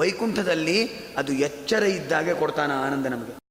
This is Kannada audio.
ವೈಕುಂಠದಲ್ಲಿ ಅದು ಎಚ್ಚರ ಇದ್ದಾಗೆ ಕೊಡ್ತಾನ ಆನಂದ ನಮಗೆ.